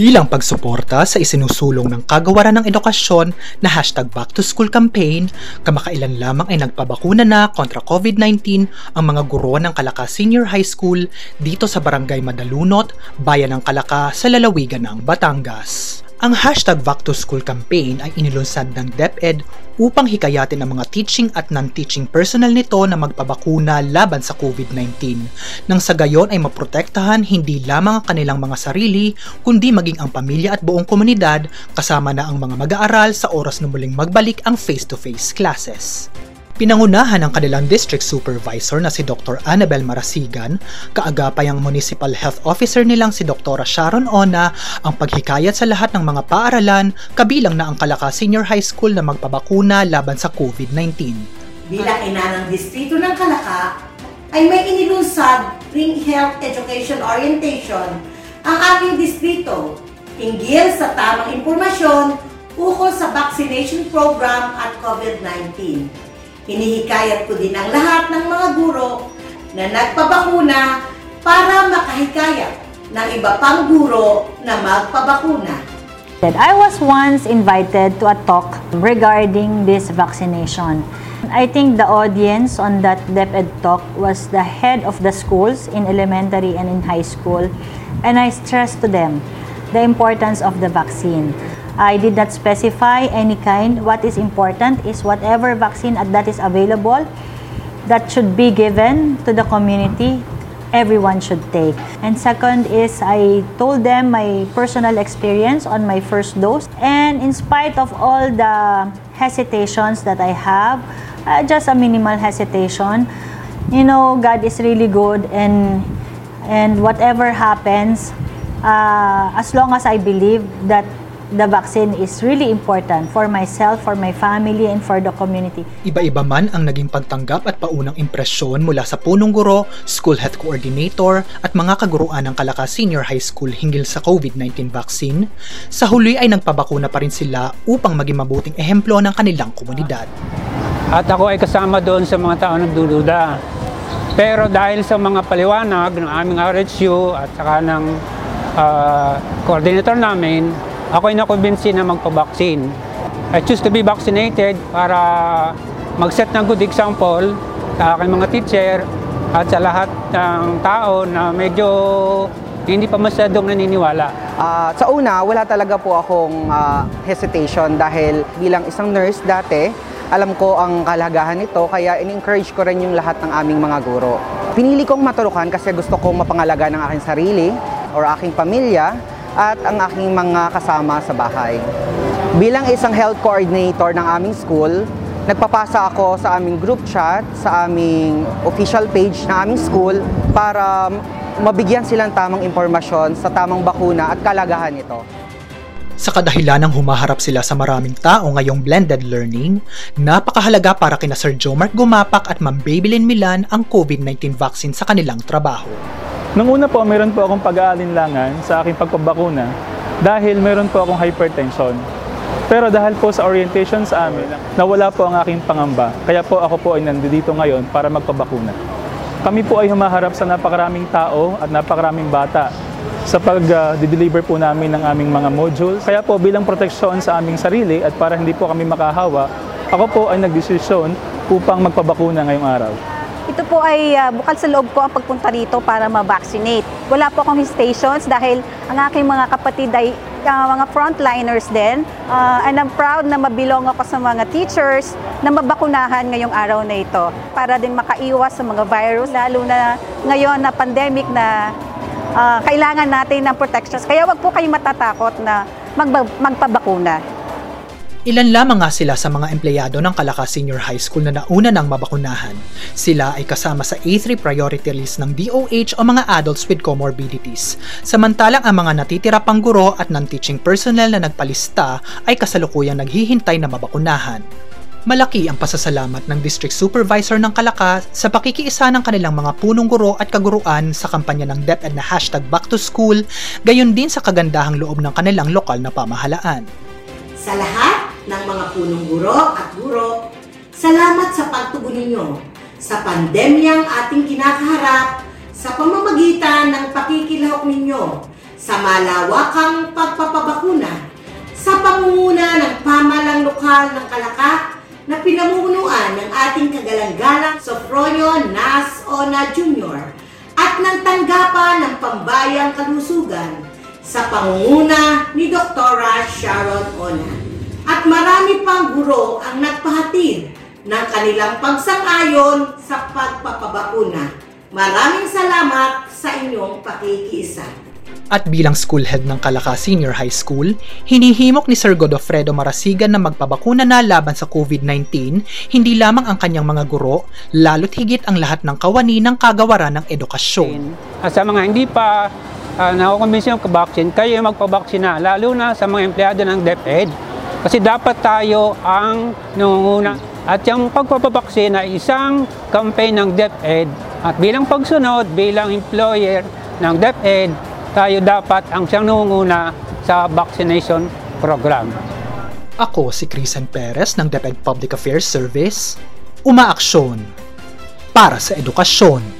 Bilang pagsuporta sa isinusulong ng kagawaran ng edukasyon na hashtag Back to School campaign, kamakailan lamang ay nagpabakuna na kontra COVID-19 ang mga guro ng Kalaka Senior High School dito sa Barangay Madalunot, Bayan ng Kalaka sa lalawigan ng Batangas. Ang hashtag Back to School campaign ay inilunsad ng DepEd upang hikayatin ang mga teaching at non-teaching personnel nito na magpabakuna laban sa COVID-19 nang sa gayon ay maprotektahan hindi lamang ang kanilang mga sarili kundi maging ang pamilya at buong komunidad kasama na ang mga mag-aaral sa oras na muling magbalik ang face-to-face classes. Pinangunahan ng kanilang district supervisor na si Dr. Annabel Marasigan, kaagapay ang municipal health officer nilang si Dr. Sharon Ona ang paghikayat sa lahat ng mga paaralan kabilang na ang Kalaka Senior High School na magpabakuna laban sa COVID-19. Bilang ina ng distrito ng Kalaka, ay may inilunsad ring health education orientation ang aming distrito hinggil sa tamang impormasyon ukol sa vaccination program at COVID-19. Hinihikayat ko din ang lahat ng mga guro na nagpabakuna para makahikayat ng iba pang guro na magpabakuna. I was once invited to a talk regarding this vaccination. I think the audience on that DepEd talk was the head of the schools in elementary and in high school, and I stressed to them the importance of the vaccine. I did not specify any kind. What is important is whatever vaccine that is available that should be given to the community, everyone should take. And second is I told them my personal experience on my first dose. And in spite of all the hesitations that I have, uh, just a minimal hesitation, you know, God is really good and and whatever happens, uh, as long as I believe that the vaccine is really important for myself, for my family, and for the community. Iba-iba man ang naging pagtanggap at paunang impresyon mula sa punong guro, school health coordinator at mga kaguruan ng Kalaka Senior High School hinggil sa COVID-19 vaccine, sa huli ay nagpabakuna pa rin sila upang maging mabuting ehemplo ng kanilang komunidad. At ako ay kasama doon sa mga tao nagdududa. Pero dahil sa mga paliwanag ng aming RHU at saka ng uh, coordinator namin, ako ay nakumbinsi na magpabaksin. I choose to be vaccinated para mag-set ng good example sa aking mga teacher at sa lahat ng tao na medyo hindi pa masyadong naniniwala. Uh, sa una, wala talaga po akong uh, hesitation dahil bilang isang nurse dati, alam ko ang kalagahan nito kaya in-encourage ko rin yung lahat ng aming mga guro. Pinili kong maturukan kasi gusto kong mapangalaga ng aking sarili or aking pamilya at ang aking mga kasama sa bahay. Bilang isang health coordinator ng aming school, nagpapasa ako sa aming group chat, sa aming official page ng aming school para mabigyan silang tamang impormasyon sa tamang bakuna at kalagahan nito. Sa kadahilan ng humaharap sila sa maraming tao ngayong blended learning, napakahalaga para kina Sir Joe Mark Gumapak at Ma'am Babylin Milan ang COVID-19 vaccine sa kanilang trabaho. Nung una po, meron po akong pag-aalinlangan sa aking pagpabakuna dahil meron po akong hypertension. Pero dahil po sa orientation sa amin, nawala po ang aking pangamba. Kaya po ako po ay nandito ngayon para magpabakuna. Kami po ay humaharap sa napakaraming tao at napakaraming bata sa pag-deliver po namin ng aming mga modules. Kaya po bilang proteksyon sa aming sarili at para hindi po kami makahawa, ako po ay nagdesisyon upang magpabakuna ngayong araw. Ito po ay uh, bukal sa loob ko ang pagpunta rito para ma-vaccinate. Wala po akong stations dahil ang aking mga kapatid ay uh, mga frontliners din. Uh, and I'm proud na mabilong ako sa mga teachers na mabakunahan ngayong araw na ito para din makaiwas sa mga virus, lalo na ngayon na pandemic na uh, kailangan natin ng protections. Kaya wag po kayong matatakot na magpabakuna. Ilan lamang nga sila sa mga empleyado ng Kalaka Senior High School na nauna ng mabakunahan. Sila ay kasama sa A3 priority list ng DOH o mga adults with comorbidities. Samantalang ang mga natitira pang guro at non-teaching personnel na nagpalista ay kasalukuyang naghihintay na mabakunahan. Malaki ang pasasalamat ng District Supervisor ng Kalaka sa pakikiisa ng kanilang mga punong guro at kaguruan sa kampanya ng DepEd na hashtag Back to School, gayon din sa kagandahang loob ng kanilang lokal na pamahalaan. Sa lahat ng mga punong guro at guro, salamat sa pagtugon ninyo sa pandemyang ating kinakaharap sa pamamagitan ng pakikilahok ninyo sa malawakang pagpapabakuna sa pangunguna ng pamalang lokal ng Kalaka na pinamumunuan ng ating kagalang-galang Sofronio Nas Ona Jr. at ng tanggapan ng pambayang kalusugan sa pangunguna ni Dr. Sharon Ona. At marami pang guro ang nagpahatid ng kanilang pagsang-ayon sa pagpapabakuna. Maraming salamat sa inyong pakikiisa. At bilang school head ng Kalaka Senior High School, hinihimok ni Sir Godofredo Marasigan na magpabakuna na laban sa COVID-19 hindi lamang ang kanyang mga guro, lalo't higit ang lahat ng kawani ng kagawaran ng edukasyon. At sa mga hindi pa uh, nakukumbinsin yung kabaksin, kayo yung magpabaksina, lalo na sa mga empleyado ng DepEd. Kasi dapat tayo ang nangunguna. At yung pagpapabaksin ay isang campaign ng DepEd. At bilang pagsunod, bilang employer ng DepEd, tayo dapat ang siyang nangunguna sa vaccination program. Ako si Crisan Perez ng DepEd Public Affairs Service, umaaksyon para sa edukasyon.